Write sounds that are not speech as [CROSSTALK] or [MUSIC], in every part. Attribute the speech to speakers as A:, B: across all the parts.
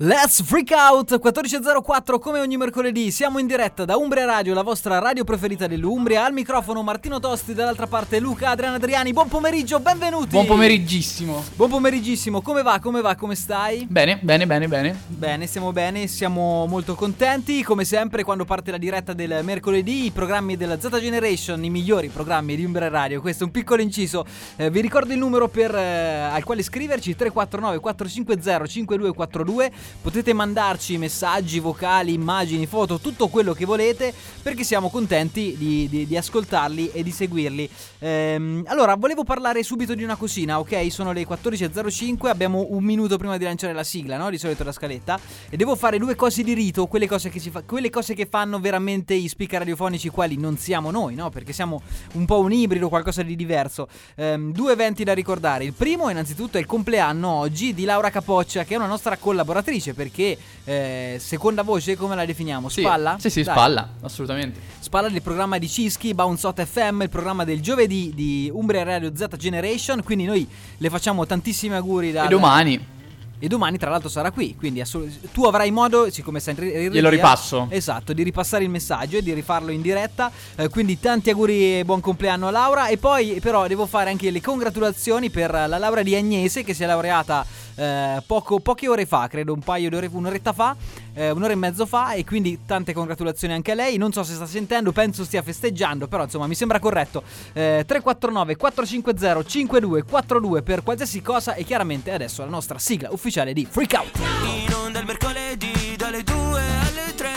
A: Let's Freak Out 1404 come ogni mercoledì siamo in diretta da Umbria Radio, la vostra radio preferita dell'Umbria. Al microfono Martino Tosti, dall'altra parte Luca Adriano Adriani. Buon pomeriggio, benvenuti.
B: Buon pomeriggissimo.
A: Buon pomeriggissimo. Come va? Come va? Come stai?
B: Bene, bene, bene, bene.
A: Bene, stiamo bene, siamo molto contenti. Come sempre quando parte la diretta del mercoledì, i programmi della Z Generation, i migliori programmi di Umbria Radio. Questo è un piccolo inciso. Eh, vi ricordo il numero per, eh, al quale scriverci 349 450 5242 Potete mandarci messaggi vocali, immagini, foto, tutto quello che volete perché siamo contenti di, di, di ascoltarli e di seguirli. Ehm, allora, volevo parlare subito di una cosina, ok? Sono le 14.05, abbiamo un minuto prima di lanciare la sigla, no? Di solito la scaletta. E devo fare due cose di rito, quelle cose che, fa- quelle cose che fanno veramente i speaker radiofonici quali non siamo noi, no? Perché siamo un po' un ibrido, qualcosa di diverso. Ehm, due eventi da ricordare. Il primo, innanzitutto, è il compleanno oggi di Laura Capoccia, che è una nostra collaboratrice perché eh, seconda voce come la definiamo?
B: Sì,
A: Spalla?
B: Sì, sì,
A: Dai.
B: spalla, assolutamente.
A: Spalla del programma di Cischi, Bounce Hot FM, il programma del giovedì di Umbria Radio Z Generation, quindi noi le facciamo tantissimi auguri da
B: E domani
A: e domani tra l'altro sarà qui, quindi assolut- tu avrai modo, siccome re- in regia,
B: Glielo ripasso.
A: Esatto, di ripassare il messaggio e di rifarlo in diretta. Eh, quindi tanti auguri e buon compleanno a Laura. E poi però devo fare anche le congratulazioni per la laurea di Agnese che si è laureata eh, poco- poche ore fa, credo un paio di ore, un'oretta fa, eh, un'ora e mezzo fa. E quindi tante congratulazioni anche a lei. Non so se sta sentendo, penso stia festeggiando, però insomma mi sembra corretto. Eh, 349 450 5242 per qualsiasi cosa e chiaramente adesso la nostra sigla ufficiale di Freak Out.
C: In onda il mercoledì dalle 2 alle 3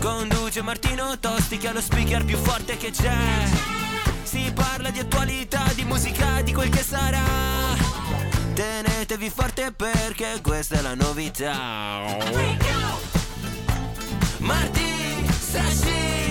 C: Conduce Martino Tosti che è lo speaker più forte che c'è Si parla di attualità, di musica, di quel che sarà Tenetevi forte perché questa è la novità. Marti, Sashi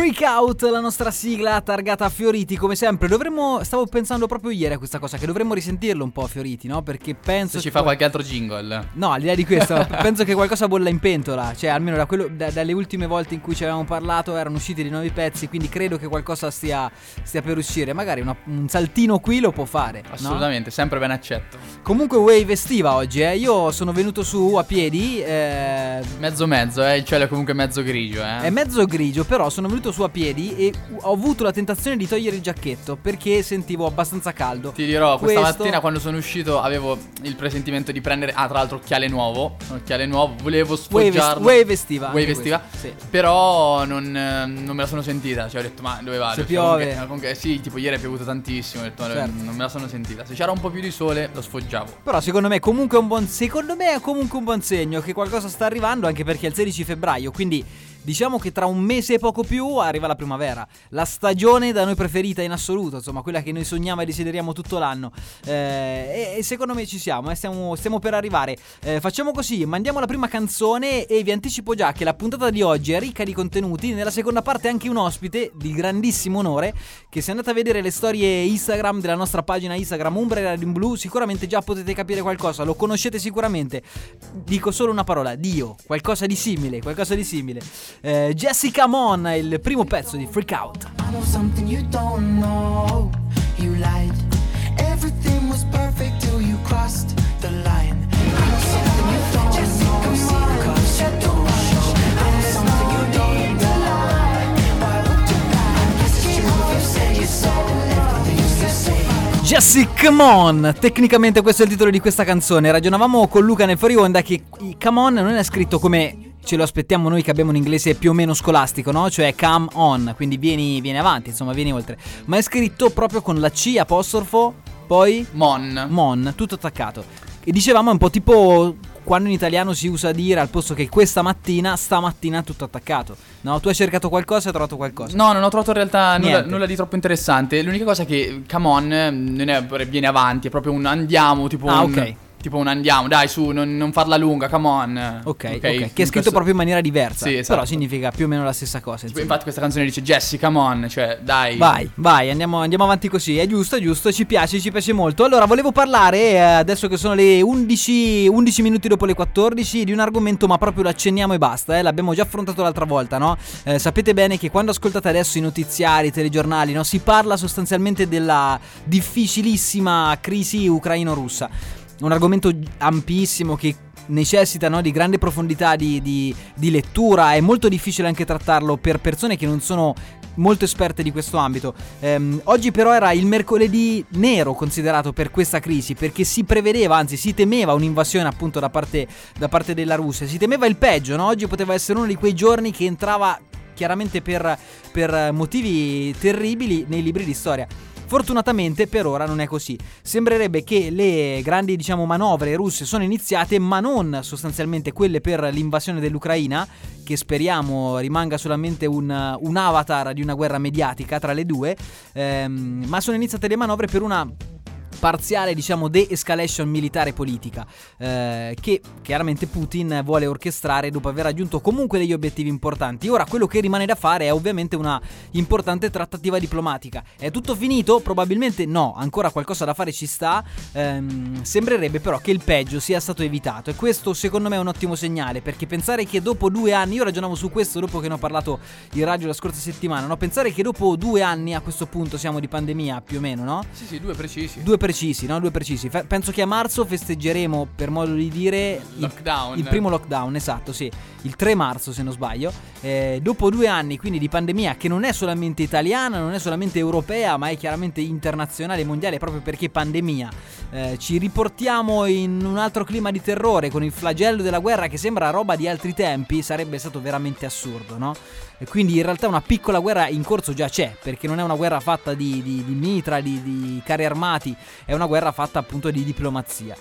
A: Freak Out, la nostra sigla targata a Fioriti, come sempre. Dovremmo. Stavo pensando proprio ieri a questa cosa, che dovremmo risentirlo un po' a Fioriti, no? Perché penso.
B: se ci fa qualche altro jingle.
A: No, al di là di questo, [LAUGHS] penso che qualcosa bolla in pentola. Cioè, almeno da quello- da- dalle ultime volte in cui ci avevamo parlato erano usciti dei nuovi pezzi. Quindi credo che qualcosa stia, stia per uscire. Magari una- un saltino qui lo può fare. no?
B: Assolutamente, sempre ben accetto.
A: Comunque, wave estiva oggi, eh. Io sono venuto su a piedi. Eh,
B: Mezzo mezzo, eh, il cielo è comunque mezzo grigio, eh.
A: È mezzo grigio, però sono venuto su a piedi e ho avuto la tentazione di togliere il giacchetto perché sentivo abbastanza caldo.
B: Ti dirò, questa
A: Questo-
B: mattina quando sono uscito avevo il presentimento di prendere, ah tra l'altro occhiale nuovo, occhiale nuovo, volevo sfoggiarlo.
A: wave estiva.
B: Wave
A: anche
B: estiva.
A: questo, Sì.
B: Però non, eh, non me la sono sentita, cioè ho detto ma dove vado?
A: Se
B: Cioè,
A: piove.
B: comunque- comunque, sì, tipo ieri è piovuto tantissimo, ho detto ma
A: Certo.
B: non me la sono sentita. Se c'era un po' più di sole lo sfoggiavo.
A: Però secondo me comunque è un buon secondo me è comunque un buon segno che qualcosa sta arrivando anche perché è il 16 febbraio, quindi diciamo che tra un mese e poco più arriva la primavera, la stagione da noi preferita in assoluto, insomma, quella che noi sogniamo e desideriamo tutto l'anno. Eh, e, e secondo me ci siamo, eh, stiamo, stiamo per arrivare. Eh, facciamo così, mandiamo la prima canzone e vi anticipo già che la puntata di oggi è ricca di contenuti, nella seconda parte anche un ospite di grandissimo onore che se andate a vedere le storie Instagram della nostra pagina Instagram Umbra Radio in Blu sicuramente già potete capire qualcosa, lo conoscete sicuramente. Dico solo una parola, Dio, qualcosa di simile, qualcosa di simile. Eh, Jessica Mon, il primo pezzo di Freak Out.
D: I know something you don't know. You lied. Everything was perfect till you crossed the line. I know something you don't. I know something you don't know. Why would you lie? Guess it's true if you say it's so. Everything you say.
A: Jessica Mon, tecnicamente questo è il titolo di questa canzone. Ragionavamo con Luca nel fuori onda che Come On non è scritto come ce lo aspettiamo noi che abbiamo un inglese più o meno scolastico, no? Cioè come on, quindi vieni, vieni avanti, insomma, vieni oltre. Ma è scritto proprio con la C apostrofo, poi
B: Mon.
A: Mon, tutto attaccato. E dicevamo è un po' tipo quando in italiano si usa dire al posto che questa mattina, stamattina tutto attaccato. No, tu hai cercato qualcosa e hai trovato qualcosa.
B: No, non ho trovato in realtà nulla, nulla di troppo interessante. L'unica cosa che Come On non è viene avanti, è proprio un andiamo, tipo
A: Ah,
B: un
A: ok.
B: Tipo un andiamo, dai su, non, non farla lunga, come on.
A: Ok, ok,
B: In
A: che è scritto
B: questo-
A: proprio in maniera diversa.
B: Sì, esatto.
A: Però significa più o meno la stessa cosa.
B: Tipo, infatti questa canzone dice Jesse, come on, cioè dai.
A: Vai, vai, andiamo, andiamo avanti così. È giusto, è giusto, ci piace, ci piace molto. Allora, volevo parlare, eh, adesso che sono le 11, 11 minuti dopo le 14, di un argomento, ma proprio lo accenniamo e basta. Eh. L'abbiamo già affrontato l'altra volta, no? Eh, sapete bene che quando ascoltate adesso i notiziari, i telegiornali, no? Si parla sostanzialmente della difficilissima crisi ucraino-russa. Un argomento ampissimo che necessita no, di grande profondità di, di- di lettura, è molto difficile anche trattarlo per persone che non sono molto esperte di questo ambito. Ehm, oggi però era il mercoledì nero considerato per questa crisi perché si prevedeva, anzi si temeva un'invasione appunto da parte, da parte della Russia, si temeva il peggio, no? oggi poteva essere uno di quei giorni che entrava chiaramente per, per motivi terribili nei libri di storia. Fortunatamente per ora non è così. Sembrerebbe che le grandi diciamo, manovre russe sono iniziate, ma non sostanzialmente quelle per l'invasione dell'Ucraina, che speriamo rimanga solamente un, un avatar di una guerra mediatica tra le due, ehm, ma sono iniziate le manovre per una parziale diciamo de-escalation militare politica eh, che chiaramente Putin vuole orchestrare dopo aver raggiunto comunque degli obiettivi importanti ora quello che rimane da fare è ovviamente una importante trattativa diplomatica è tutto finito? probabilmente no ancora qualcosa da fare ci sta Ehm, sembrerebbe però che il peggio sia stato evitato e questo secondo me è un ottimo segnale perché pensare che dopo due anni io ragionavo su questo dopo che ne ho parlato in radio la scorsa settimana no? pensare che dopo due anni a questo punto siamo di pandemia più o meno no?
B: Sì, sì, due precisi.
A: Due precisi, no? Due precisi. Fe- penso che a marzo festeggeremo, per modo di dire, il,
B: Lockdown.
A: il primo lockdown, esatto, sì. Il 3 marzo, se non sbaglio. Eh, dopo due anni, quindi, di pandemia, che non è solamente italiana, non è solamente europea, ma è chiaramente internazionale, mondiale, proprio perché pandemia. Eh, ci riportiamo in un altro clima di terrore, con il flagello della guerra che sembra roba di altri tempi, sarebbe stato veramente assurdo, no? Quindi in realtà una piccola guerra in corso già c'è, perché non è una guerra fatta di, di- di mitra, di, di carri armati, è una guerra fatta appunto di diplomazia.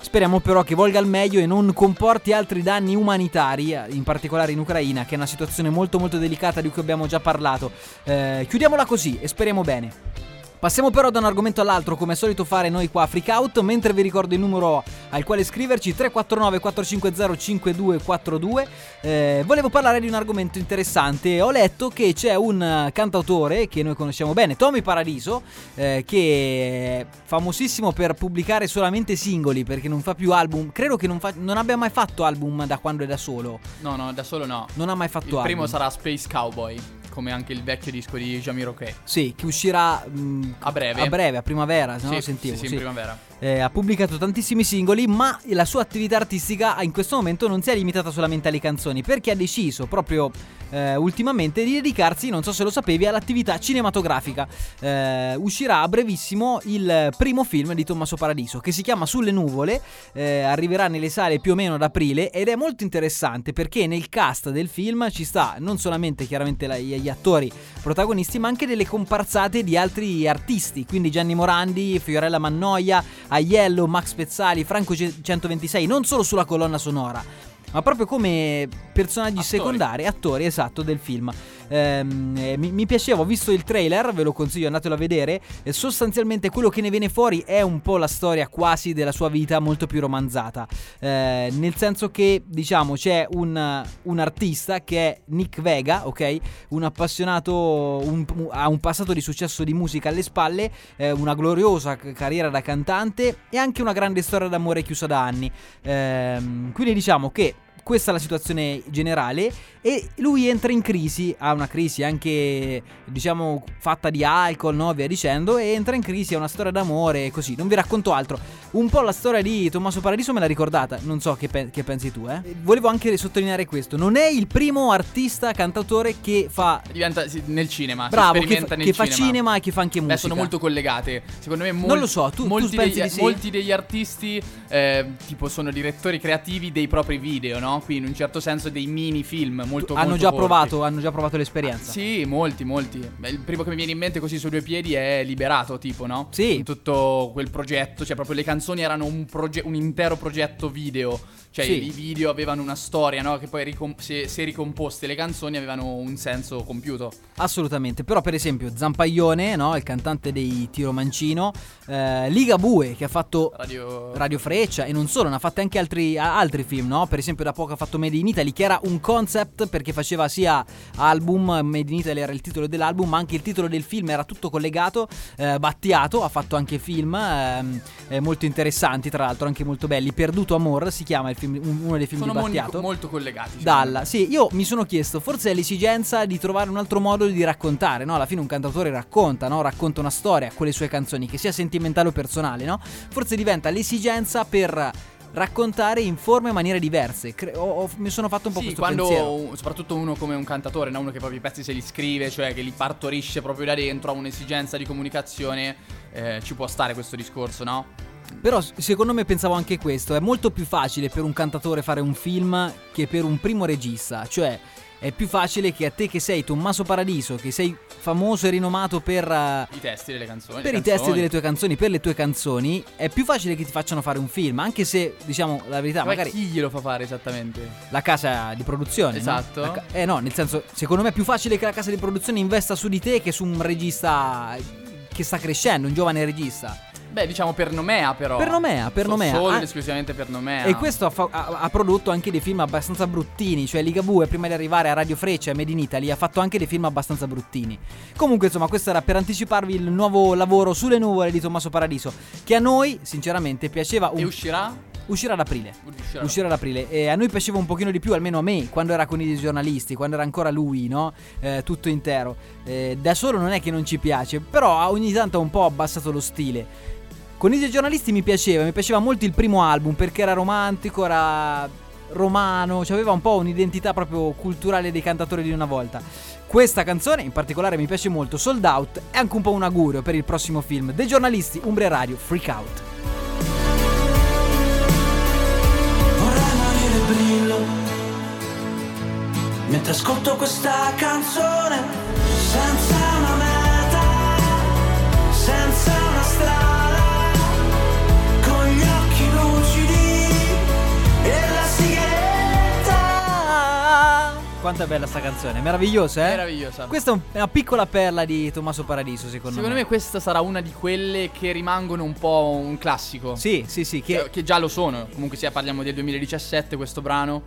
A: Speriamo però che volga al meglio e non comporti altri danni umanitari, in particolare in Ucraina, che è una situazione molto molto delicata di cui abbiamo già parlato. Eh, chiudiamola così e speriamo bene. Passiamo però da un argomento all'altro, come è solito fare noi qua a Freak Out, mentre vi ricordo il numero al quale scriverci 349 450 5242. Eh, volevo parlare di un argomento interessante. Ho letto che c'è un cantautore che noi conosciamo bene, Tommy Paradiso, eh, che è famosissimo per pubblicare solamente singoli perché non fa più album. Credo che non, fa- non abbia mai fatto album da quando è da solo.
B: No, no, da solo no.
A: Non ha mai fatto
B: Il
A: album.
B: primo sarà Space Cowboy, come anche il vecchio disco di Jamiro K.
A: Sì, che uscirà mh,
B: A breve.
A: a breve, a primavera, se no
B: sì,
A: lo sentivo.
B: Sì, sì,
A: sì.
B: in primavera.
A: Eh, ha pubblicato tantissimi singoli, ma la sua attività artistica in questo momento non si è limitata solamente alle canzoni, perché ha deciso proprio eh, ultimamente di dedicarsi, non so se lo sapevi, all'attività cinematografica. Eh, uscirà a brevissimo il primo film di Tommaso Paradiso, che si chiama Sulle nuvole, eh, arriverà nelle sale più o meno ad aprile ed è molto interessante perché nel cast del film ci sta non solamente chiaramente la- gli attori protagonisti, ma anche delle comparsate di altri artisti, quindi Gianni Morandi, Fiorella Mannoia, Aiello, Max Pezzali, Franco Ce- 126, non solo sulla colonna sonora, ma proprio come personaggi
B: Attori.
A: secondari, attori esatto del film. Ehm, eh, mi, mi piaceva, ho visto il trailer, ve lo consiglio, andatelo a vedere. e sostanzialmente quello che ne viene fuori è un po' la storia quasi della sua vita molto più romanzata. Eh, nel senso che, diciamo, c'è un, un artista che è Nick Vega, ok? Un appassionato, un- ha un passato di successo di musica alle spalle, eh, una gloriosa carriera da cantante e anche una grande storia d'amore chiusa da anni. Ehm, quindi diciamo che questa è la situazione generale e lui entra in crisi, ha una crisi anche diciamo fatta di alcol, no, via dicendo, e entra in crisi, ha una storia d'amore e così, non vi racconto altro. Un po' la storia di Tommaso Paradiso me l'ha ricordata, non so che, pe- che pensi tu, eh. Volevo anche sottolineare questo, non è il primo artista cantautore che fa
B: Diventa nel cinema.
A: bravo, che, fa,
B: nel
A: che fa cinema e che fa anche musica.
B: Beh, sono molto collegate. Secondo me, mol-
A: Non lo so, tu- tu
B: molti,
A: pensi
B: degli,
A: sì?
B: molti degli artisti, eh, tipo, sono direttori creativi dei propri video, no? Quindi, in un certo senso, dei mini film molto
A: hanno
B: molto
A: già
B: corti.
A: provato, hanno già provato l'esperienza.
B: Sì, molti, molti. Il primo che mi viene in mente così su due piedi è Liberato, tipo, no?
A: Sì.
B: Tutto quel progetto, cioè proprio le canzoni canzoni erano un, proge- un intero progetto video. Cioè
A: Sì.
B: i video avevano una storia, no? Che poi ricom- se, se ricomposte le canzoni avevano un senso compiuto.
A: Assolutamente, però per esempio Zampaglione, no? il cantante dei Tiro Mancino, eh, Liga Bue che ha fatto
B: Radio...
A: Radio Freccia e non solo, ne ha fatti anche altri, altri film, no? Per esempio da poco ha fatto Made in Italy che era un concept perché faceva sia album, Made in Italy era il titolo dell'album, ma anche il titolo del film era tutto collegato, eh, Battiato ha fatto anche film ehm, eh, molto interessanti, tra l'altro anche molto belli, Perduto Amor si chiama il film, un- uno dei film
B: Sono
A: di Battiato.
B: molto collegati.
A: Dalla, sì, io mi sono chiesto, forse è l'esigenza di trovare un altro modo di raccontare, no? Alla fine un cantautore racconta, no? Racconta una storia con le sue canzoni, che sia sentimentale o personale, no? Forse diventa l'esigenza per raccontare in forme e maniere diverse. Cre- ho- ho- mi sono fatto un po'
B: Sì,
A: questo
B: quando
A: pensiero.
B: soprattutto uno come un cantatore, no? uno che proprio i pezzi se li scrive, cioè che li partorisce proprio da dentro, ha un'esigenza di comunicazione, eh, ci può stare questo discorso, no?
A: Però secondo me pensavo anche questo, è molto più facile per un cantatore fare un film che per un primo regista, cioè è più facile che a te che sei Tommaso Paradiso, che sei famoso e rinomato per... eh,
B: I testi delle canzoni.
A: per i testi
B: canzoni.
A: delle tue canzoni, per le tue canzoni, è più facile che ti facciano fare un film, anche se, diciamo, la verità,
B: Ma
A: magari
B: chi glielo fa fare esattamente?
A: la casa di produzione. no?
B: Esatto.
A: La ca- eh no, nel senso, secondo me è più facile che la casa di produzione investa su di te che su un regista che sta crescendo, un giovane regista.
B: Beh, diciamo per Nomea però.
A: Per Nomea, per
B: So-
A: Nomea.
B: Solo
A: Ah,
B: ed esclusivamente per Nomea.
A: E questo ha, fa- ha- ha prodotto anche dei film abbastanza bruttini. Cioè, Ligabue, prima di arrivare a Radio Freccia e Made in Italy, ha fatto anche dei film abbastanza bruttini. Comunque, insomma, questo era per anticiparvi il nuovo lavoro sulle nuvole di Tommaso Paradiso. Che a noi, sinceramente, piaceva un
B: E uscirà?
A: Uscirà ad aprile.
B: Uscirà.
A: Uscirà ad aprile. E a noi piaceva un pochino di più, almeno a me, quando era con i giornalisti, quando era ancora lui, no? Eh, tutto intero. Eh, da solo non è che non ci piace, però ogni tanto ha un po' abbassato lo stile. Con i giornalisti mi piaceva, mi piaceva molto il primo album perché era romantico, era romano, cioè aveva un po' un'identità proprio culturale dei cantatori di una volta. Questa canzone in particolare mi piace molto, Sold Out, è anche un po' un augurio per il prossimo film dei giornalisti Umbria Radio Freak Out.
D: Mentre ascolto questa canzone senza
A: Quanto è bella sta canzone, meravigliosa, eh?
B: Meravigliosa.
A: Questa è un- è una piccola perla di Tommaso Paradiso, secondo,
B: Secondo me questa sarà una di quelle che rimangono un po' un classico.
A: Sì, sì, sì, che
B: Che, che già lo sono. Comunque sia parliamo del 2017 questo brano.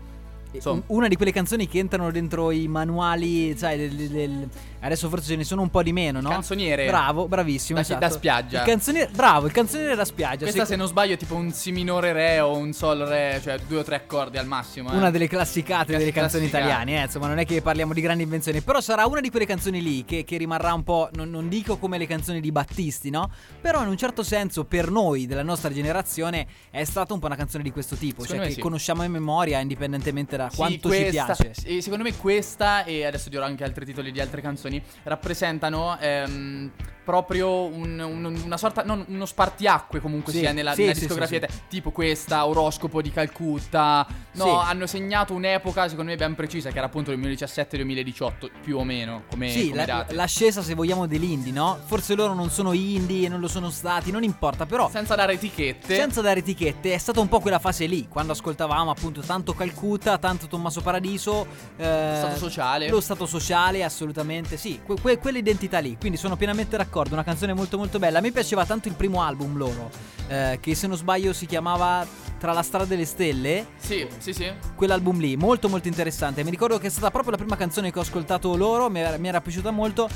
B: Insomma.
A: un- una di quelle canzoni che entrano dentro i manuali, sai, del- del- del- adesso forse ce ne sono un po' di meno, no?
B: Canzoniere.
A: Bravo, bravissimo,
B: Da-
A: esatto.
B: da spiaggia.
A: Il canzoniere, bravo, il canzoniere da spiaggia.
B: Questa
A: Sì,
B: se non sbaglio è tipo un si minore re o un sol re, cioè due o tre accordi al massimo. eh.
A: Una delle classicate delle canzoni italiane, eh, insomma, non è che parliamo di grandi invenzioni, però sarà una di quelle canzoni lì che, che rimarrà un po', non, non dico come le canzoni di Battisti, no? Però in un certo senso per noi della nostra generazione è stata un po' una canzone di questo tipo,
B: Secondo
A: cioè che
B: sì.
A: conosciamo in memoria indipendentemente da
B: Sì,
A: quanto
B: questa-
A: ci piace.
B: E secondo me questa, e adesso dirò anche altri titoli di altre canzoni, rappresentano ehm, proprio un- un- una sorta, non, uno spartiacque comunque
A: Sì,
B: sia nella,
A: sì,
B: nella
A: sì,
B: discografia, tipo questa, Oroscopo di Calcutta, no, hanno segnato un'epoca secondo me ben precisa che era appunto il 2017-2018 più o meno come,
A: Sì,
B: come
A: la- l'ascesa se vogliamo dell'indie, no? Forse loro non sono indie e non lo sono stati, non importa, però
B: Senza dare etichette.
A: senza dare etichette è stata un po' quella fase lì, quando ascoltavamo appunto tanto Calcutta, tanto Tommaso Paradiso, eh,
B: Stato sociale.
A: Lo stato sociale, assolutamente sì, que- que- quell'identità lì, quindi sono pienamente d'accordo, una canzone molto molto bella. A me piaceva tanto il primo album loro, eh, che se non sbaglio si chiamava Tra la strada delle stelle.
B: Sì, sì, sì.
A: quell'album lì, molto molto interessante. Mi ricordo che è stata proprio la prima canzone che ho ascoltato loro, mi era, mi era piaciuta molto.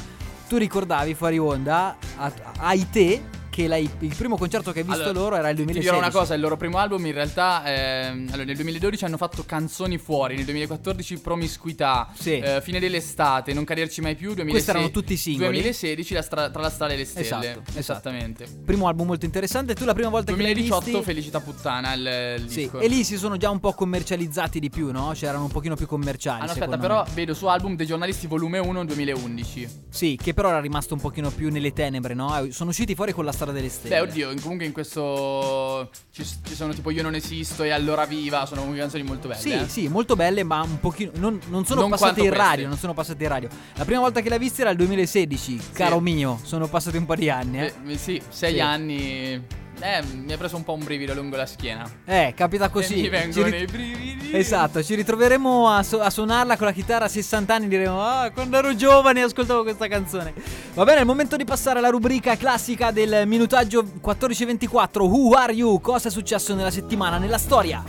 A: Tu ricordavi fuori onda, a, ai te, che la- il primo concerto che hai visto
B: Allora,
A: loro era il
B: Ti
A: 2016.
B: dirò una cosa, il loro primo album in realtà ehm, allora, nel 2012 hanno fatto Canzoni fuori, nel 2014 Promiscuità,
A: Sì.
B: eh, Fine dell'estate, Non caderci mai più, 2016,
A: Questi erano tutti singoli.
B: 2016 la stra- Tra la strada e le stelle.
A: Esatto, esatto.
B: Esattamente.
A: Primo album molto interessante. Tu la prima volta che
B: 2018
A: l'hai visti...
B: Felicità puttana il, il
A: Sì,
B: disco.
A: e lì si sono già un po' commercializzati di più, no? Cioè erano un pochino più commerciali.
B: Ah, no, aspetta,
A: secondo
B: però
A: me.
B: vedo su album dei giornalisti volume 1 2011.
A: Sì, che però era rimasto un pochino più nelle tenebre, no? Eh, Sono usciti fuori con la strada delle stelle.
B: Beh, oddio, comunque in questo ci, ci sono tipo Io non esisto e Allora viva, sono comunque canzoni molto belle.
A: Sì,
B: eh.
A: sì, molto belle, ma un pochino. Non, non sono
B: Non
A: passate in radio. Non sono passate in radio. La prima volta che l'hai vista era il 2016, caro mio. Sono passati un po' di anni, eh.
B: Eh, sì, sei
A: Sì.
B: anni. Eh, mi ha preso un po' un brivido lungo la schiena.
A: Eh, capita così.
B: E mi vengono
A: ri-
B: i brividi.
A: Esatto, ci ritroveremo a, su- a suonarla con la chitarra a 60 anni diremo Ah, quando ero giovane ascoltavo questa canzone Va bene, è il momento di passare alla rubrica classica del minutaggio 1424 Who are you? Cosa è successo nella settimana, nella storia?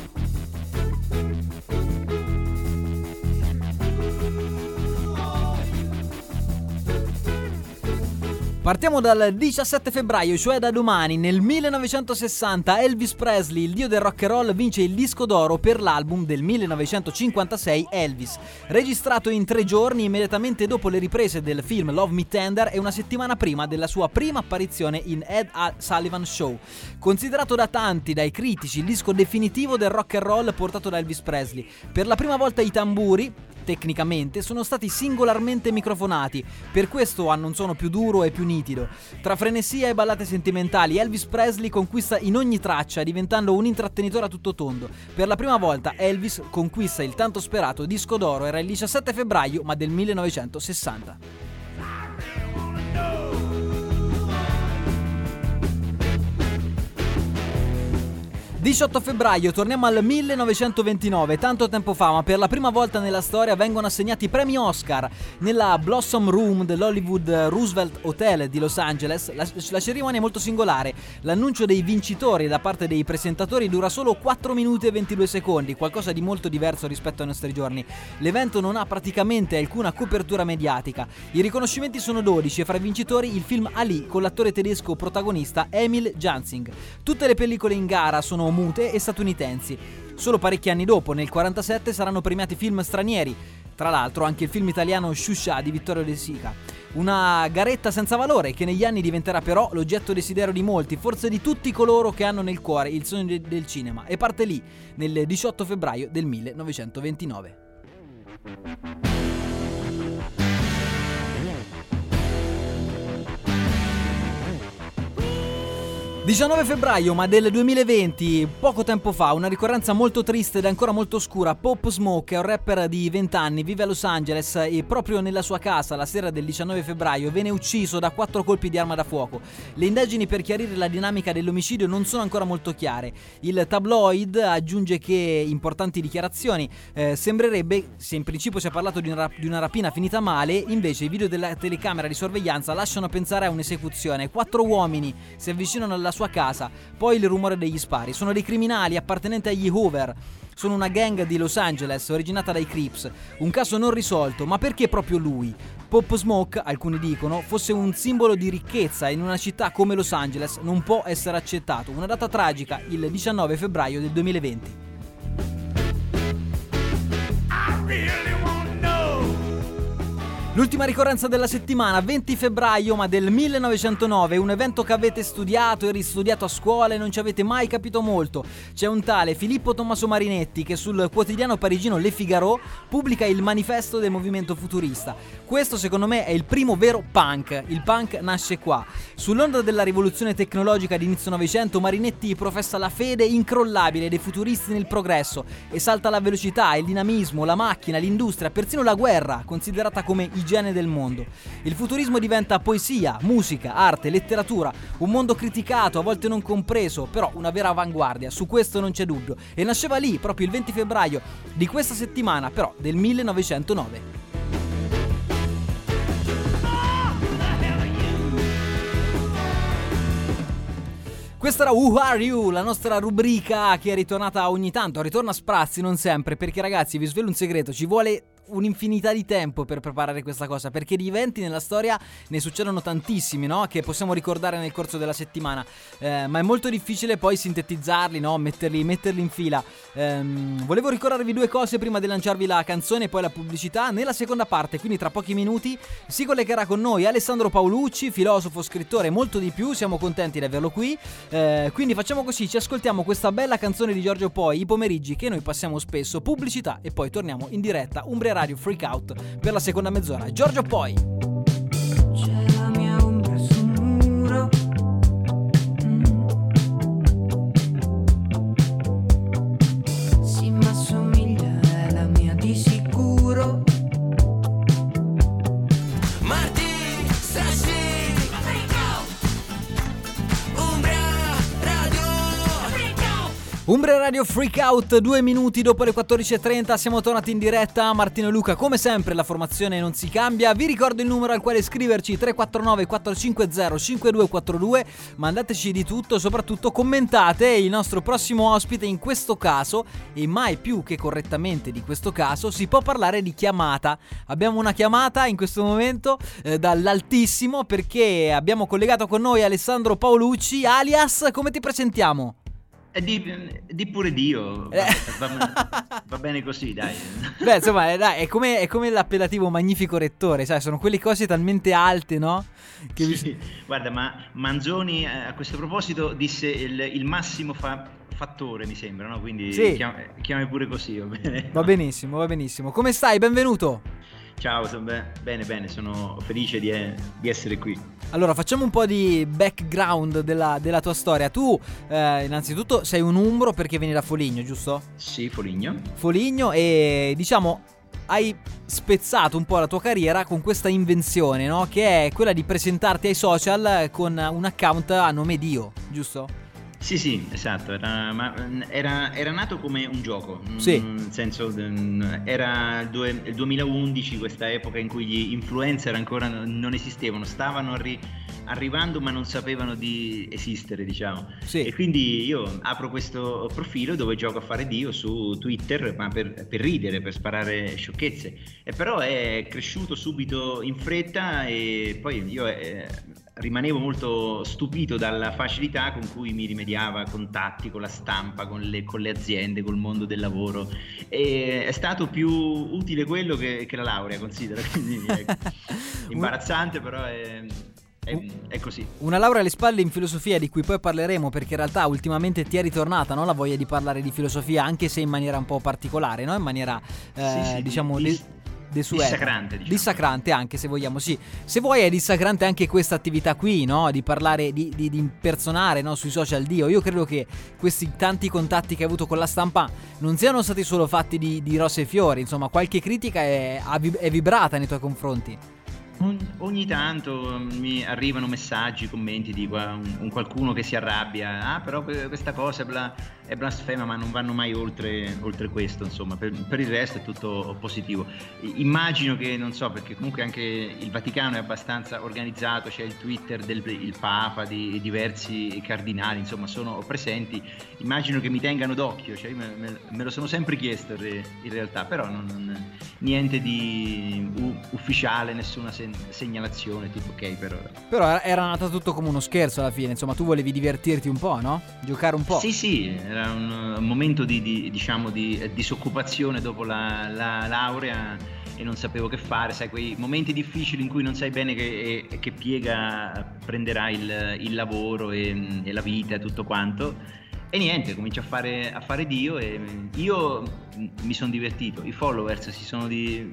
A: Partiamo dal 17 febbraio, cioè da domani, nel 1960 Elvis Presley, il dio del rock and roll, vince il disco d'oro per l'album del 1956 Elvis, registrato in tre giorni immediatamente dopo le riprese del film Love Me Tender e una settimana prima della sua prima apparizione in Ed A- Sullivan Show. Considerato da tanti, dai critici, il disco definitivo del rock and roll portato da Elvis Presley. Per la prima volta i tamburi, tecnicamente, sono stati singolarmente microfonati, per questo hanno un suono più duro e più nitido. Tra frenesia e ballate sentimentali, Elvis Presley conquista in ogni traccia, diventando un intrattenitore a tutto tondo. Per la prima volta Elvis conquista il tanto sperato disco d'oro, era il 17 febbraio, ma del 1960. 18 febbraio, torniamo al 1929, tanto tempo fa, ma per la prima volta nella storia vengono assegnati premi Oscar nella Blossom Room dell'Hollywood Roosevelt Hotel di Los Angeles. La, la cerimonia è molto singolare. L'annuncio dei vincitori da parte dei presentatori dura solo 4 minuti e 22 secondi, qualcosa di molto diverso rispetto ai nostri giorni. L'evento non ha praticamente alcuna copertura mediatica. I riconoscimenti sono 12 e fra i vincitori il film Ali con l'attore tedesco protagonista Emil Jansing. Tutte le pellicole in gara sono mute e statunitensi. Solo parecchi anni dopo, nel 47, saranno premiati film stranieri. Tra l'altro anche il film italiano Shusha di Vittorio De Sica. Una garetta senza valore che negli anni diventerà però l'oggetto desiderio di molti, forse di tutti coloro che hanno nel cuore il sogno de- del cinema. E parte lì, nel 18 febbraio del 1929. 19 febbraio, ma del 2020, poco tempo fa, una ricorrenza molto triste ed ancora molto oscura. Pop Smoke è un rapper di 20 anni, vive a Los Angeles e proprio nella sua casa, la sera del 19 febbraio, venne ucciso da quattro colpi di arma da fuoco. Le indagini per chiarire la dinamica dell'omicidio non sono ancora molto chiare. Il tabloid aggiunge che importanti dichiarazioni eh, sembrerebbe, se in principio si è parlato di una, rap- di una rapina finita male, invece i video della telecamera di sorveglianza lasciano pensare a un'esecuzione. Quattro uomini si avvicinano alla sua casa, poi il rumore degli spari. Sono dei criminali appartenenti agli Hoover. Sono una gang di Los Angeles originata dai Crips. Un caso non risolto, ma perché proprio lui? Pop Smoke, alcuni dicono, fosse un simbolo di ricchezza in una città come Los Angeles non può essere accettato. Una data tragica, il 19 febbraio del 2020. L'ultima ricorrenza della settimana, 20 febbraio ma del 1909, un evento che avete studiato e ristudiato a scuola e non ci avete mai capito molto. C'è un tale Filippo Tommaso Marinetti che sul quotidiano parigino Le Figaro pubblica il manifesto del movimento futurista. Questo secondo me è il primo vero punk, il punk nasce qua. Sull'onda della rivoluzione tecnologica di inizio Novecento, Marinetti professa la fede incrollabile dei futuristi nel progresso, esalta la velocità, il dinamismo, la macchina, l'industria, persino la guerra, considerata come igiene del mondo. Il futurismo diventa poesia, musica, arte, letteratura, un mondo criticato, a volte non compreso, però una vera avanguardia, su questo non c'è dubbio. E nasceva lì, proprio il 20 febbraio di questa settimana, però del 1909. Questa era Who Are You, la nostra rubrica che è ritornata ogni tanto, ritorna a sprazzi, non sempre, perché ragazzi vi svelo un segreto, ci vuole un'infinità di tempo per preparare questa cosa, perché di eventi nella storia ne succedono tantissimi, no? Che possiamo ricordare nel corso della settimana, eh, ma è molto difficile poi sintetizzarli, no? Metterli, metterli in fila. Ehm, volevo ricordarvi due cose prima di lanciarvi la canzone e poi la pubblicità. Nella seconda parte, quindi tra pochi minuti, si collegherà con noi Alessandro Paolucci, filosofo, scrittore e molto di più, siamo contenti di averlo qui. Eh, quindi facciamo così, ci ascoltiamo questa bella canzone di Giorgio Poi, i pomeriggi che noi passiamo spesso, pubblicità e poi torniamo in diretta Umbria Radio Freak Out per la seconda mezz'ora. Giorgio Poi.
C: Umbria Radio
A: Freak Out, due minuti dopo le 14.30, siamo tornati in diretta, Martino e Luca, come sempre la formazione non si cambia, vi ricordo il numero al quale scriverci 349 450 5242, mandateci di tutto, soprattutto commentate il nostro prossimo ospite in questo caso, e mai più che correttamente di questo caso, si può parlare di chiamata, abbiamo una chiamata in questo momento eh, dall'altissimo perché abbiamo collegato con noi Alessandro Paolucci, alias, come ti presentiamo?
E: E di, di pure Dio, va,
A: Eh.
E: va- va bene così, dai. [LAUGHS]
A: Beh, insomma, eh, dai, è come, è come l'appellativo magnifico rettore, sai, sono quelle cose talmente alte, no? Che vi-
E: Sì, Guarda, ma Manzoni eh, a questo proposito disse il, il massimo fa- fattore, mi sembra, no? Quindi
A: Sì.
E: chiam- chiami pure così, va bene?
A: Va benissimo, va benissimo. Come stai? Benvenuto.
E: Ciao, sono be- bene, bene, sono felice di, di essere qui.
A: Allora, facciamo un po' di background della, della tua storia. Tu, eh, innanzitutto, sei un umbro perché vieni da Foligno, giusto?
E: Sì, Foligno.
A: Foligno e diciamo hai spezzato un po' la tua carriera con questa invenzione, no? Che è quella di presentarti ai social con un account a nome Dio, giusto?
E: Sì, sì, esatto, era, ma, era- era nato come un gioco, mm,
A: Sì.
E: nel senso mm, era il, due- il 2011, questa epoca in cui gli influencer ancora non non esistevano, stavano arri- arrivando ma non sapevano di esistere, diciamo.
A: Sì.
E: E quindi io apro questo profilo dove gioco a fare Dio su Twitter, ma per, per ridere, per sparare sciocchezze. E però è cresciuto subito in fretta e poi io eh, rimanevo molto stupito dalla facilità con cui mi rimediava contatti con la stampa, con le, con le aziende, col mondo del lavoro. E è stato più utile quello che, che la laurea, considero. [LAUGHS] Quindi è [LAUGHS] imbarazzante, però è, è- è così.
A: Una laurea alle spalle in filosofia di cui poi parleremo perché in realtà ultimamente ti è ritornata no? la voglia di parlare di filosofia anche se in maniera un po' particolare, no? in maniera eh,
E: Sì, sì,
A: diciamo
E: dis-
A: de- desueta.
E: dissacrante, diciamo.
A: Dissacrante anche se vogliamo, sì. Se vuoi è dissacrante anche questa attività qui, no? di parlare, di, di- di impersonare no? sui social Dio. Io credo che questi tanti contatti che hai avuto con la stampa non siano stati solo fatti di, di rose e fiori, insomma qualche critica è, è vibrata nei tuoi confronti.
E: Ogni, tanto mm, mi arrivano messaggi, commenti di un qualcuno che si arrabbia, ah però que- questa cosa è, bla- è blasfema ma non vanno mai oltre, oltre questo, insomma, per, per il resto è tutto positivo. Immagino che, non so, perché comunque anche il Vaticano è abbastanza organizzato, c'è il Twitter del Papa, di diversi cardinali, insomma sono presenti, immagino che mi tengano d'occhio, cioè io me, me- me lo sono sempre chiesto in re- in realtà, però non- non- niente di u- ufficiale, nessuna sen- segnalazione, tutto ok per ora.
A: Però era- nata tutto come uno scherzo alla fine, insomma tu volevi divertirti un po', no? Giocare un po'.
E: Sì, sì, era un, momento di, di- diciamo, di eh, disoccupazione dopo la, la laurea e non sapevo che fare, sai, quei momenti difficili in cui non sai bene che, e- che piega prenderà il, il lavoro e, e la vita e tutto quanto. E niente, comincio a fare, a fare Dio e io mm, mi sono divertito, i followers si sono di-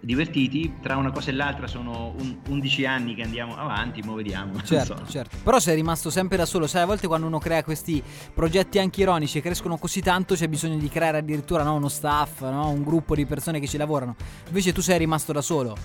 E: divertiti, tra una cosa e l'altra sono un- 11 anni che andiamo avanti, mo vediamo.
A: Certo,
E: so.
A: certo. Però sei rimasto sempre da solo, sai, a volte quando uno crea questi progetti anche ironici e crescono così tanto c'è bisogno di creare addirittura no, uno staff, no, un gruppo di persone che ci lavorano. Invece tu sei rimasto da solo.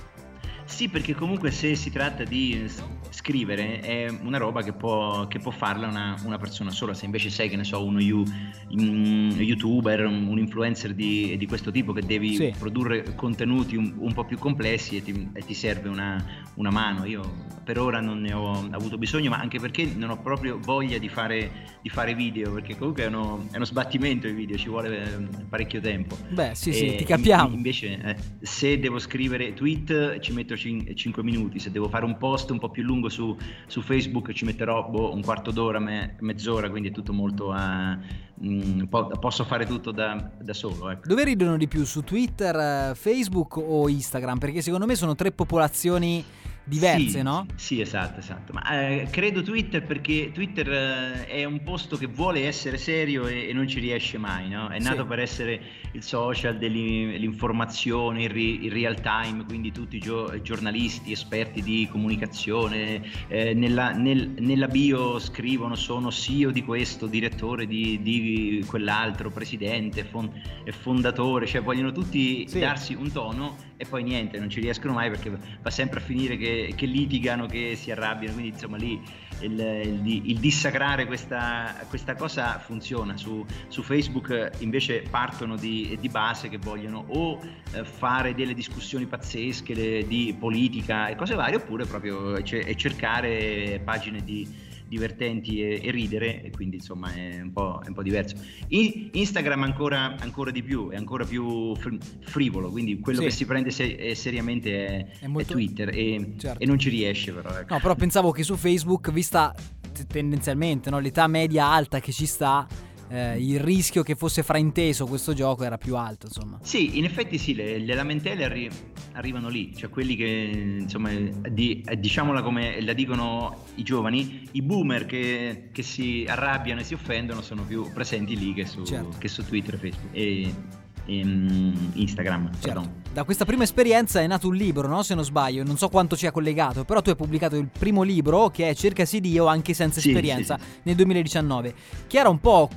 E: Sì, perché comunque se si tratta di scrivere è una roba che può, che può farla una, una persona sola, se invece sei, che ne so, uno you- un youtuber, un, un influencer di, di questo tipo che devi
A: Sì.
E: produrre contenuti un, un po' più complessi e ti, e ti serve una, una mano. Io per ora non ne ho avuto bisogno, ma anche perché non ho proprio voglia di fare, di fare video, perché comunque è uno, è uno sbattimento i video, ci vuole eh, parecchio tempo.
A: Beh, sì, sì,
E: E
A: ti capiamo.
E: in- Invece, eh, se devo scrivere tweet ci metto 5 minuti, se devo fare un post un po' più lungo su, su Facebook ci metterò boh, un quarto d'ora, me- mezz'ora, quindi è tutto molto a. mm, po- posso fare tutto da, da solo. Ecco.
A: Dove ridono di più? Su Twitter, eh, Facebook o Instagram? Perché secondo me sono tre popolazioni diverse,
E: Sì,
A: no?
E: Sì, esatto, esatto. Ma eh, credo Twitter perché Twitter eh, è un posto che vuole essere serio e, e non ci riesce mai, no? È
A: Sì.
E: nato per essere il social dell'informazione, il, ri- il real time, quindi tutti i gio- giornalisti, esperti di comunicazione, eh, nella, nel- nella bio scrivono sono CEO di questo, direttore di, di quell'altro, presidente, fon- e fondatore, cioè vogliono tutti
A: Sì.
E: darsi un tono e poi niente, non ci riescono mai perché va sempre a finire che che, litigano, che si arrabbiano, quindi insomma lì il, il- il dissacrare questa, questa cosa funziona. Su, su Facebook invece partono di, di base che vogliono o eh, fare delle discussioni pazzesche di politica e cose varie, oppure proprio ce- e cercare pagine di divertenti e, e ridere e quindi insomma è un po', è un po' diverso In- Instagram ancora, ancora di più è ancora più fr- frivolo quindi quello
A: Sì.
E: che si prende se- eh, seriamente è,
A: È molto-
E: è Twitter e,
A: Certo.
E: e non ci riesce però ecco.
A: No, però pensavo che su Facebook, vista tendenzialmente no, l'età media alta che ci sta, eh, il rischio che fosse frainteso questo gioco era più alto, insomma.
E: Sì, in effetti sì, le, le lamentele arri- arrivano lì, cioè quelli che, insomma, di- diciamola come la dicono i giovani, i boomer che, che si arrabbiano e si offendono sono più presenti lì che su,
A: Certo.
E: che su Twitter, Facebook e, e, mm, Instagram.
A: Certo. Da questa prima esperienza è nato un libro, no? Se non sbaglio, non so quanto ci ha collegato, però tu hai pubblicato il primo libro che è Cercasi Dio anche senza
E: Sì,
A: esperienza
E: sì,
A: nel 2019, che era un po'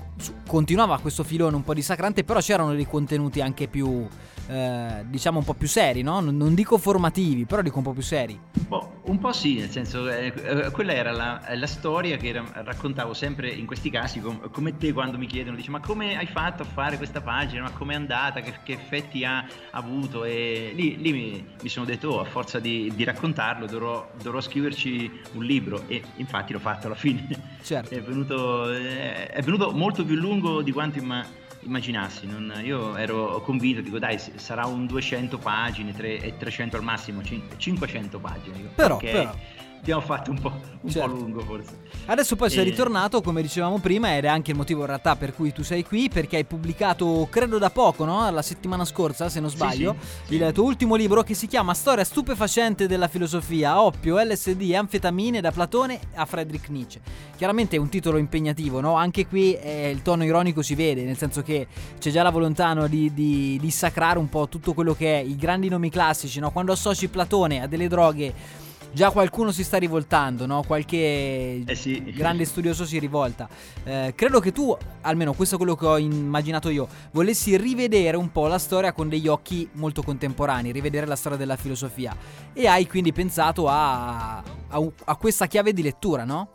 A: continuava questo filone un po' dissacrante, però c'erano dei contenuti anche più eh, diciamo un po' più seri, no? Non, non dico formativi, però dico un po' più seri.
E: Un po', un po' sì, nel senso, eh, eh, quella era la, la storia che ra- raccontavo sempre in questi casi, com- come te quando mi chiedono, dici ma come hai fatto a fare questa pagina, ma com'è andata, che, che effetti ha avuto e lì, lì mi, mi sono detto, oh, a forza di, di raccontarlo dovrò, dovrò scriverci un libro e infatti l'ho fatto alla fine.
A: Certo.
E: È venuto, eh, è venuto molto più lungo di quanto imma- immaginassi. non- io ero convinto, dico dai, sarà un 200 pagine, tre- e 300 al massimo, cin- 500 pagine. Dico,
A: Però,
E: ok,
A: però.
E: Abbiamo fatto un po', un
A: Certo.
E: po' lungo forse.
A: Adesso poi sei
E: E-
A: ritornato, come dicevamo prima, ed è anche il motivo in realtà per cui tu sei qui, perché hai pubblicato, credo da poco, no? La settimana scorsa, se non sbaglio,
E: sì,
A: il
E: sì.
A: tuo ultimo libro che si chiama Storia stupefacente della filosofia, oppio, LSD e anfetamine da Platone a Friedrich Nietzsche. Chiaramente è un titolo impegnativo, no? Anche qui eh, il tono ironico si vede, nel senso che c'è già la volontà no, di, di dissacrare un po' tutto quello che è i grandi nomi classici, no? Quando associ Platone a delle droghe... Già qualcuno si sta rivoltando, no? Qualche
E: Eh sì.
A: grande studioso si rivolta. Eh, credo che tu, almeno questo è quello che ho immaginato io, volessi rivedere un po' la storia con degli occhi molto contemporanei, rivedere la storia della filosofia. E hai quindi pensato a, a, a questa chiave di lettura, no?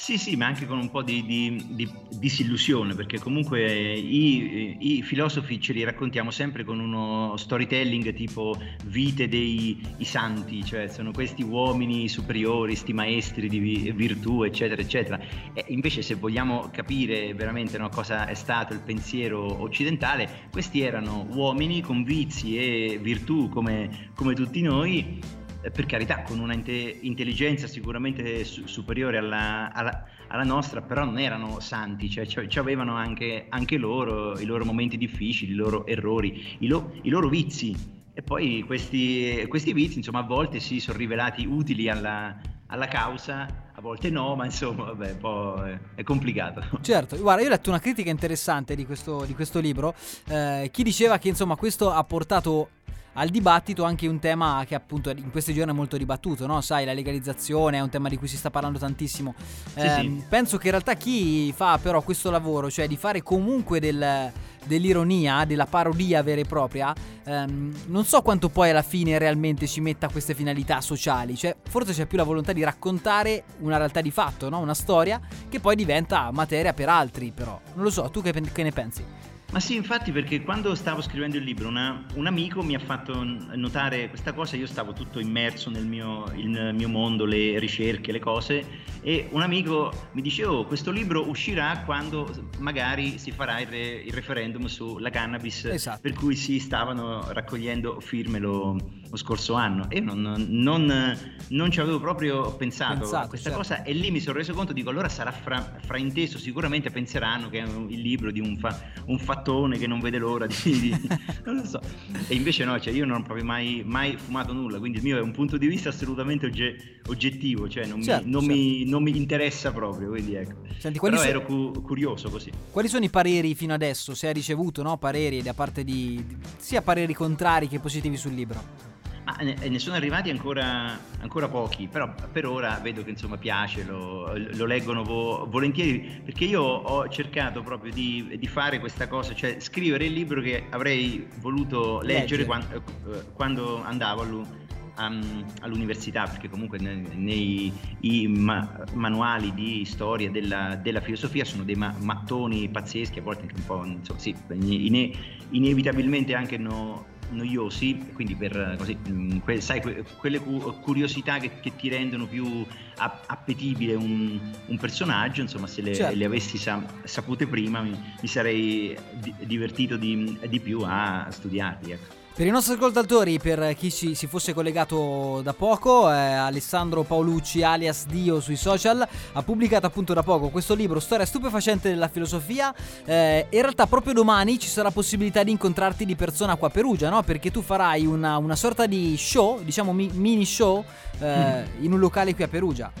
E: Sì, sì, ma anche con un po' di, di- di disillusione, perché comunque i, i filosofi ce li raccontiamo sempre con uno storytelling tipo vite dei santi, cioè sono questi uomini superiori, sti maestri di vi- virtù, eccetera, eccetera. E invece se vogliamo capire veramente no, cosa è stato il pensiero occidentale, questi erano uomini con vizi e virtù come, come tutti noi per carità, con una inte- intelligenza sicuramente su- superiore alla, alla- alla nostra, però non erano santi, cioè ci ci avevano anche, anche loro i loro momenti difficili, i loro errori, i, lo- i loro vizi. E poi questi, questi vizi, insomma, a volte si sono rivelati utili alla, alla causa, a volte no, ma insomma, vabbè, un po' è, è complicato.
A: Certo, guarda, io ho letto una critica interessante di questo, di questo libro. eh, chi diceva che insomma questo ha portato al dibattito anche un tema che appunto in questi giorni è molto dibattuto, no? Sai, la legalizzazione è un tema di cui si sta parlando tantissimo.
E: Sì,
A: Ehm,
E: sì.
A: Penso che in realtà chi fa però questo lavoro, cioè di fare comunque del- dell'ironia, della parodia vera e propria, ehm, non so quanto poi alla fine realmente ci metta queste finalità sociali, cioè forse c'è più la volontà di raccontare una realtà di fatto, no? una storia che poi diventa materia per altri però. Non lo so, tu che, che ne pensi?
E: Ma sì, infatti, perché quando stavo scrivendo il libro, una- un amico mi ha fatto notare questa cosa. Io stavo tutto immerso nel mio, il mio mondo, le ricerche, le cose. E un amico mi dice: Oh, questo libro uscirà quando magari si farà il, re- il referendum sulla cannabis.
A: Esatto.
E: Per cui si stavano raccogliendo firme lo, lo scorso anno. E non, non- non ci avevo proprio pensato,
A: Pensato,
E: a questa
A: certo.
E: cosa. E lì mi sono reso conto, dico, allora sarà fra- frainteso. Sicuramente penseranno che è un- il libro di un, fa- un fattone che non vede l'ora di, di- [LAUGHS] non lo so. E invece no, cioè io non ho proprio mai, mai fumato nulla, quindi il mio è un punto di vista assolutamente ogge- oggettivo, cioè non,
A: Certo,
E: mi, non, mi, non mi interessa proprio, quindi ecco.
A: Senti,
E: Però
A: so-
E: ero cu- curioso così.
A: quali sono i pareri fino adesso? Se hai ricevuto no, pareri da parte di- sia pareri contrari che positivi sul libro?
E: Ma ne, ne sono arrivati ancora, ancora pochi, però per ora vedo che insomma piace, lo, lo leggono vo- volentieri, perché io ho cercato proprio di, di fare questa cosa, cioè scrivere il libro che avrei voluto
A: Leggere.
E: leggere quan- eh, quando andavo a, Lu- a- all'università, perché comunque ne- nei i ma- manuali di storia della, della filosofia sono dei ma- mattoni pazzeschi, a volte anche un po', insomma, sì, ine- inevitabilmente anche no- noiosi, quindi per eh, così, mh, que- sai, que- quelle cu- curiosità che, che ti rendono più a- appetibile un, un personaggio, insomma, se le,
A: Certo.
E: le avessi sa- sapute prima mi, mi sarei di- divertito di, di più a studiarli. Ecco.
A: Per i nostri ascoltatori, per chi ci, si fosse collegato da poco, eh, Alessandro Paolucci, alias Dio sui social, ha pubblicato appunto da poco questo libro, Storia stupefacente della filosofia. Eh, in realtà proprio domani ci sarà possibilità di incontrarti di persona qua a Perugia, no? Perché tu farai una, una sorta di show, diciamo mi- mini show, eh, in un locale qui a Perugia.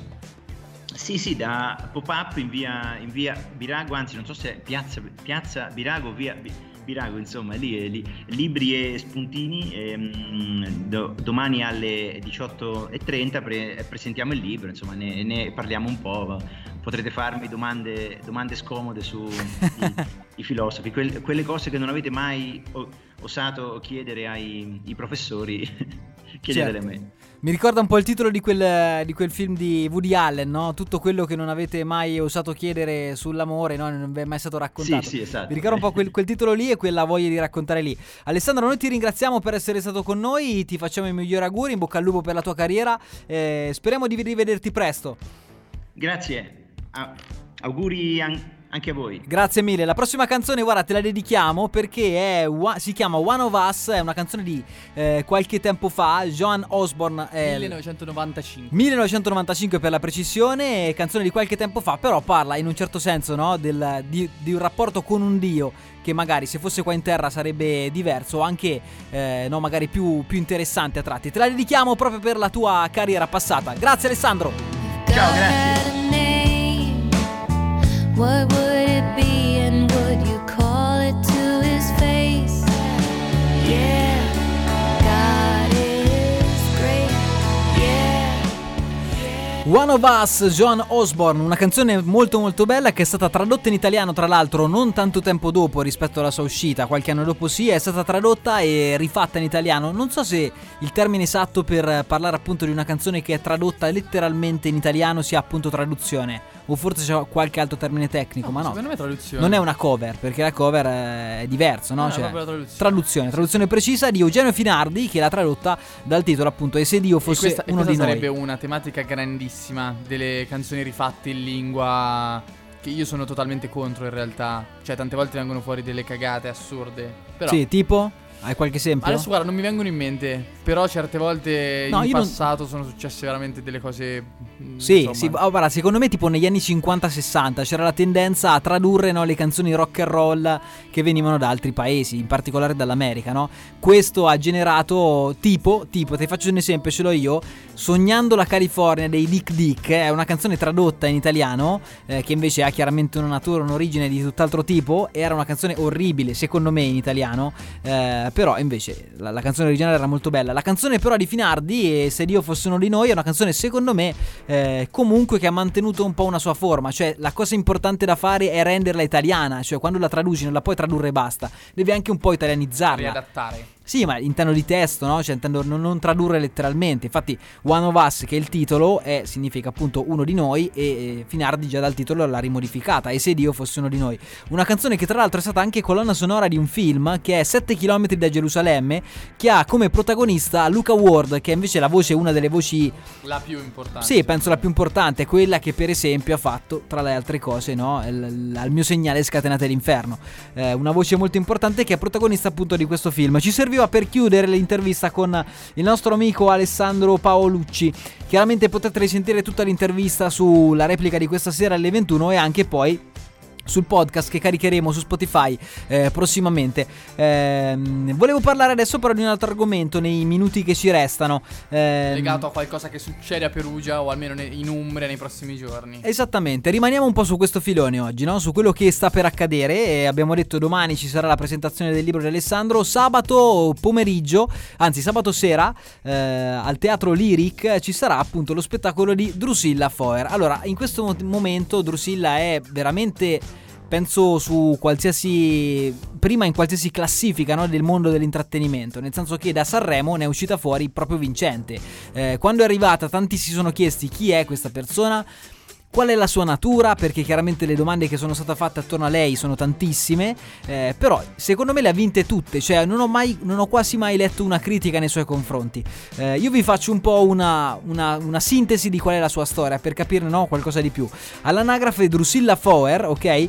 E: Sì, sì, da pop-up in via, in via Birago, anzi non so se è piazza, piazza Birago, via Birago, insomma, lì, è lì. libri e spuntini. ehm, do- domani alle 18.30 pre- presentiamo il libro, insomma, ne, ne parliamo un po'. Potrete farmi domande, domande scomode sui filosofi, quel- quelle cose che non avete mai o- osato chiedere ai professori, [LAUGHS] chiedetele
A: Certo.
E: a me.
A: Mi ricorda un po' il titolo di quel, di quel film di Woody Allen, no? Tutto quello che non avete mai osato chiedere sull'amore, no? Non vi è mai stato raccontato.
E: Sì, sì, esatto.
A: Mi ricorda un po' quel, [LAUGHS] quel titolo lì e quella voglia di raccontare lì. Alessandro, noi ti ringraziamo per essere stato con noi, ti facciamo i migliori auguri, in bocca al lupo per la tua carriera. eh, speriamo di rivederti presto.
E: Grazie, A- auguri an- anche a voi.
A: Grazie mille. La prossima canzone, guarda, te la dedichiamo perché è si chiama One of Us, è una canzone di eh, qualche tempo fa. Joan Osborne è
B: 1995.
A: 1995 per la precisione, canzone di qualche tempo fa, però parla in un certo senso no, del- di, di un rapporto con un dio che magari se fosse qua in terra sarebbe diverso, o anche eh, no, magari più, più interessante a tratti. Te la dedichiamo proprio per la tua carriera passata. Grazie Alessandro.
E: Ciao, grazie.
A: One of Us, Joan Osborne, una canzone molto molto bella che è stata tradotta in italiano tra l'altro non tanto tempo dopo rispetto alla sua uscita, qualche anno dopo sì, è stata tradotta e rifatta in italiano. Non so se il termine esatto per parlare appunto di una canzone che è tradotta letteralmente in italiano sia appunto traduzione, o forse c'è qualche altro termine tecnico, ma no.
B: Secondo me è traduzione.
A: Non è una cover, perché la cover eh, è diverso, no?
B: No,
A: Cioè,
B: proprio la traduzione.
A: traduzione, traduzione precisa di Eugenio Finardi che l'ha tradotta dal titolo appunto E se Dio fosse
B: questa,
A: uno
B: questa
A: di
B: sarebbe
A: noi.
B: una tematica grandissima delle canzoni rifatte in lingua che io sono totalmente contro in realtà. Cioè tante volte vengono fuori delle cagate assurde. Però
A: Sì, tipo? Hai qualche esempio?
B: adesso guarda, non mi vengono in mente, però certe volte
A: No,
B: in
A: io non-
B: passato sono successe veramente delle cose mm,
A: Sì, sì, oh, guarda, secondo me tipo negli anni 50-60 c'era la tendenza a tradurre no, le canzoni rock and roll che venivano da altri paesi, in particolare dall'America, no? Questo ha generato tipo, tipo, ti faccio un esempio, ce l'ho io, Sognando la California dei Dick Dick, è una canzone tradotta in italiano eh, che invece ha chiaramente una natura, un'origine di tutt'altro tipo, era una canzone orribile secondo me in italiano, eh, però invece la, la canzone originale era molto bella. La canzone però di Finardi, e Se Dio fosse uno di noi, è una canzone secondo me eh, comunque che ha mantenuto un po' una sua forma, cioè la cosa importante da fare è renderla italiana, cioè quando la traduci non la puoi tradurre e basta, devi anche un po' italianizzarla.
B: riadattare.
A: Sì, ma intendo di testo, no? Cioè intendo non, non tradurre letteralmente. Infatti, One of Us, che è il titolo, è, significa appunto uno di noi. E eh, Finardi già dal titolo l'ha rimodificata. E se Dio fosse uno di noi. Una canzone che, tra l'altro, è stata anche colonna sonora di un film che è 7 km da Gerusalemme. Che ha come protagonista Luca Ward, che è invece la voce, una delle voci
B: La più importante.
A: sì, penso la più importante, quella che per esempio ha fatto, tra le altre cose, no, al mio segnale scatenate l'inferno. Eh, una voce molto importante che è protagonista appunto di questo film. Ci serviva per chiudere l'intervista con il nostro amico Alessandro Paolucci. Chiaramente potete risentire tutta l'intervista sulla replica di questa sera alle 21 e anche poi sul podcast che caricheremo su Spotify eh, prossimamente. Ehm, volevo parlare adesso però di un altro argomento nei minuti che ci restano. Ehm,
B: Legato a qualcosa che succede a Perugia o almeno in Umbria nei prossimi giorni.
A: Esattamente, rimaniamo un po' su questo filone oggi, no? su quello che sta per accadere. E abbiamo detto domani ci sarà la presentazione del libro di Alessandro. Sabato pomeriggio, anzi sabato sera, eh, al teatro Lyric ci sarà appunto lo spettacolo di Drusilla Foer. Allora, in questo mo- momento Drusilla è veramente penso su qualsiasi prima in qualsiasi classifica no, del mondo dell'intrattenimento, nel senso che da Sanremo ne è uscita fuori proprio vincente. Eh, quando è arrivata tanti si sono chiesti chi è questa persona, qual è la sua natura, perché chiaramente le domande che sono state fatte attorno a lei sono tantissime, eh, però secondo me le ha vinte tutte, cioè non ho, mai, non ho quasi mai letto una critica nei suoi confronti. Eh, io vi faccio un po' una, una, una, sintesi di qual è la sua storia, per capirne no, qualcosa di più. All'anagrafe Drusilla Foer, ok?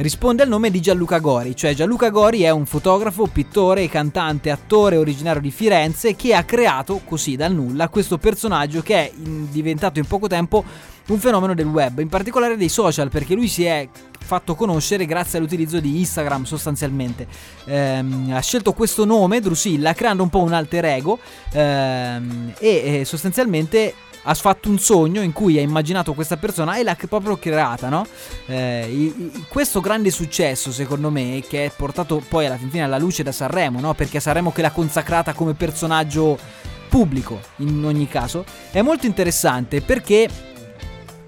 A: Risponde al nome di Gianluca Gori, cioè Gianluca Gori è un fotografo, pittore, cantante, attore originario di Firenze che ha creato così dal nulla questo personaggio che è diventato in poco tempo un fenomeno del web, in particolare dei social, perché lui si è fatto conoscere grazie all'utilizzo di Instagram sostanzialmente. Ehm, ha scelto questo nome, Drusilla, creando un po' un alter ego ehm, e sostanzialmente ha fatto un sogno in cui ha immaginato questa persona e l'ha proprio creata, no? Eh, questo grande successo, secondo me, che è portato poi alla fine alla luce da Sanremo, no? Perché Sanremo che l'ha consacrata come personaggio pubblico in ogni caso, è molto interessante perché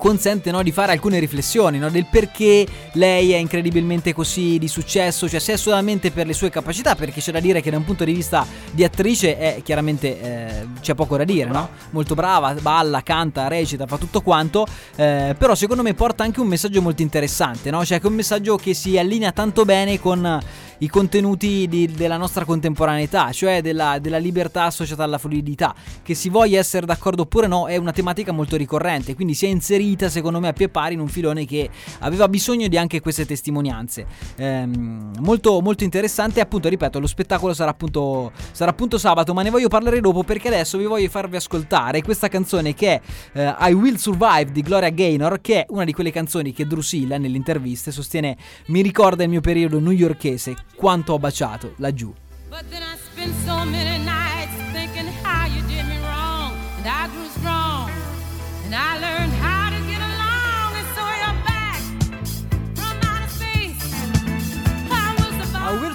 A: consente no, di fare alcune riflessioni no, del perché lei è incredibilmente così di successo, cioè se è solamente per le sue capacità, perché c'è da dire che da un punto di vista di attrice è chiaramente eh, c'è poco da dire, no? molto brava, balla, canta, recita, fa tutto quanto, eh, però secondo me porta anche un messaggio molto interessante, no? cioè che è un messaggio che si allinea tanto bene con i contenuti di, della nostra contemporaneità, cioè della, della, libertà associata alla fluidità. Che si voglia essere d'accordo oppure no, è una tematica molto ricorrente, quindi si è inserita secondo me a pie pari in un filone che aveva bisogno di anche queste testimonianze. Ehm, molto, molto interessante, appunto, ripeto, lo spettacolo sarà appunto, sarà appunto sabato, ma ne voglio parlare dopo perché adesso vi voglio farvi ascoltare questa canzone che è uh, I Will Survive di Gloria Gaynor, che è una di quelle canzoni che Drusilla nelle interviste sostiene mi ricorda il mio periodo newyorkese quanto ho baciato laggiù. But then I spent so many nights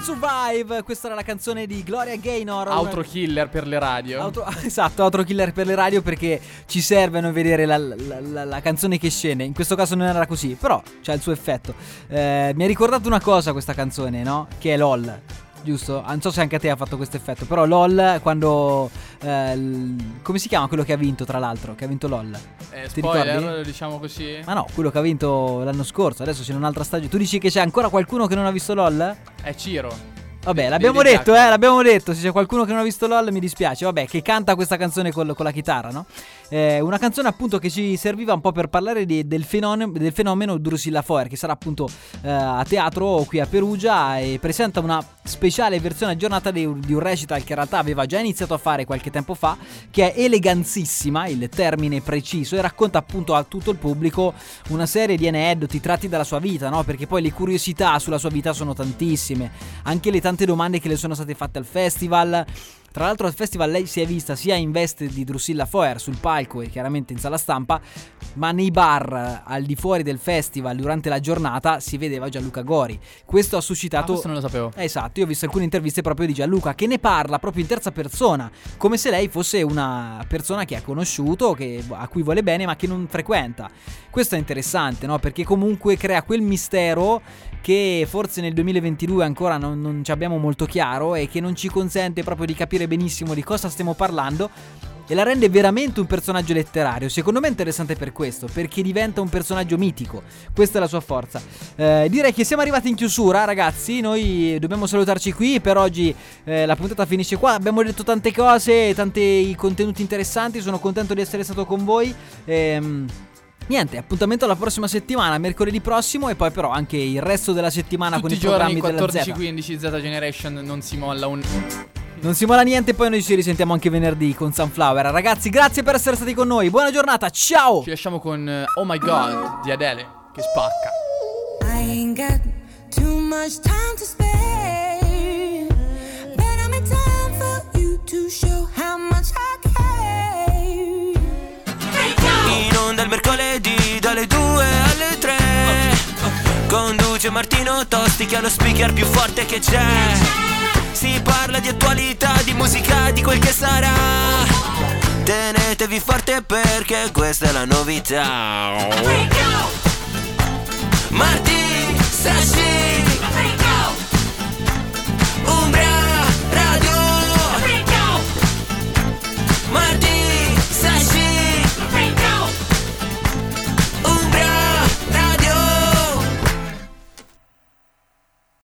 A: survive. Questa era la canzone di Gloria Gaynor.
B: Outro killer per le radio.
A: Outro, [LAUGHS] esatto, outro killer per le radio perché ci serve a vedere la, la, la, la, canzone che scende. In questo caso non era così, però c'ha il suo effetto. Eh, mi ha ricordato una cosa questa canzone, no? Che è LOL giusto? Ah, non so se anche a te ha fatto questo effetto, però LOL quando... Eh, l- come si chiama quello che ha vinto tra l'altro? Che ha vinto LOL?
B: Eh, Ti spoiler, ricordi? diciamo così.
A: Ma no, quello che ha vinto l'anno scorso, adesso c'è un'altra stagione. Tu dici che c'è ancora qualcuno che non ha visto LOL?
B: È Ciro.
A: Vabbè, l'abbiamo detto, eh, l'abbiamo detto. Se c'è qualcuno che non ha visto LOL, mi dispiace. Vabbè, che canta questa canzone col, con la chitarra, no? Eh, una canzone appunto che ci serviva un po' per parlare di, del, fenomeno, del fenomeno Drusilla Foer, che sarà appunto eh, a teatro qui a Perugia e presenta una speciale versione aggiornata di, di, un recital che in realtà aveva già iniziato a fare qualche tempo fa, che è eleganzissima, il termine preciso, e racconta appunto a tutto il pubblico una serie di aneddoti tratti dalla sua vita, no? Perché poi le curiosità sulla sua vita sono tantissime, anche le tante domande che le sono state fatte al festival. Tra l'altro al festival lei si è vista sia in veste di Drusilla Foer sul palco e chiaramente in sala stampa, ma nei bar al di fuori del festival durante la giornata si vedeva Gianluca Gori. Questo ha suscitato... Ah,
B: questo non lo sapevo.
A: Esatto, io ho visto alcune interviste proprio di Gianluca che ne parla proprio in terza persona, come se lei fosse una persona che ha conosciuto, che, a cui vuole bene ma che non frequenta. Questo è interessante, no? Perché comunque crea quel mistero che forse nel 2022 ancora non, non ci abbiamo molto chiaro e che non ci consente proprio di capire benissimo di cosa stiamo parlando e la rende veramente un personaggio letterario. Secondo me è interessante per questo, perché diventa un personaggio mitico. Questa è la sua forza. Eh, direi che siamo arrivati in chiusura, ragazzi. Noi dobbiamo salutarci qui. Per oggi eh, la puntata finisce qua. Abbiamo detto tante cose, tanti contenuti interessanti. Sono contento di essere stato con voi. Ehm. Niente, appuntamento alla prossima settimana, mercoledì prossimo e poi però anche il resto della settimana
B: Tutti
A: con i,
B: i giorni
A: programmi
B: 14-15 Z Generation non si molla un...
A: Non si molla niente, poi noi ci risentiamo anche venerdì con Sunflower. Ragazzi, grazie per essere stati con noi. Buona giornata, ciao!
B: Ci lasciamo con uh, Oh My God di Adele, che spacca.
F: I ain't got too much time to spare. But I'm in time for you to show how much I care.
C: In onda il mercoledì dalle 2 alle 3 Conduce Martino Tosti che ha lo speaker più forte che c'è Si parla di attualità, di musica, di quel che sarà. Tenetevi forte perché questa è la novità. Martì Stasera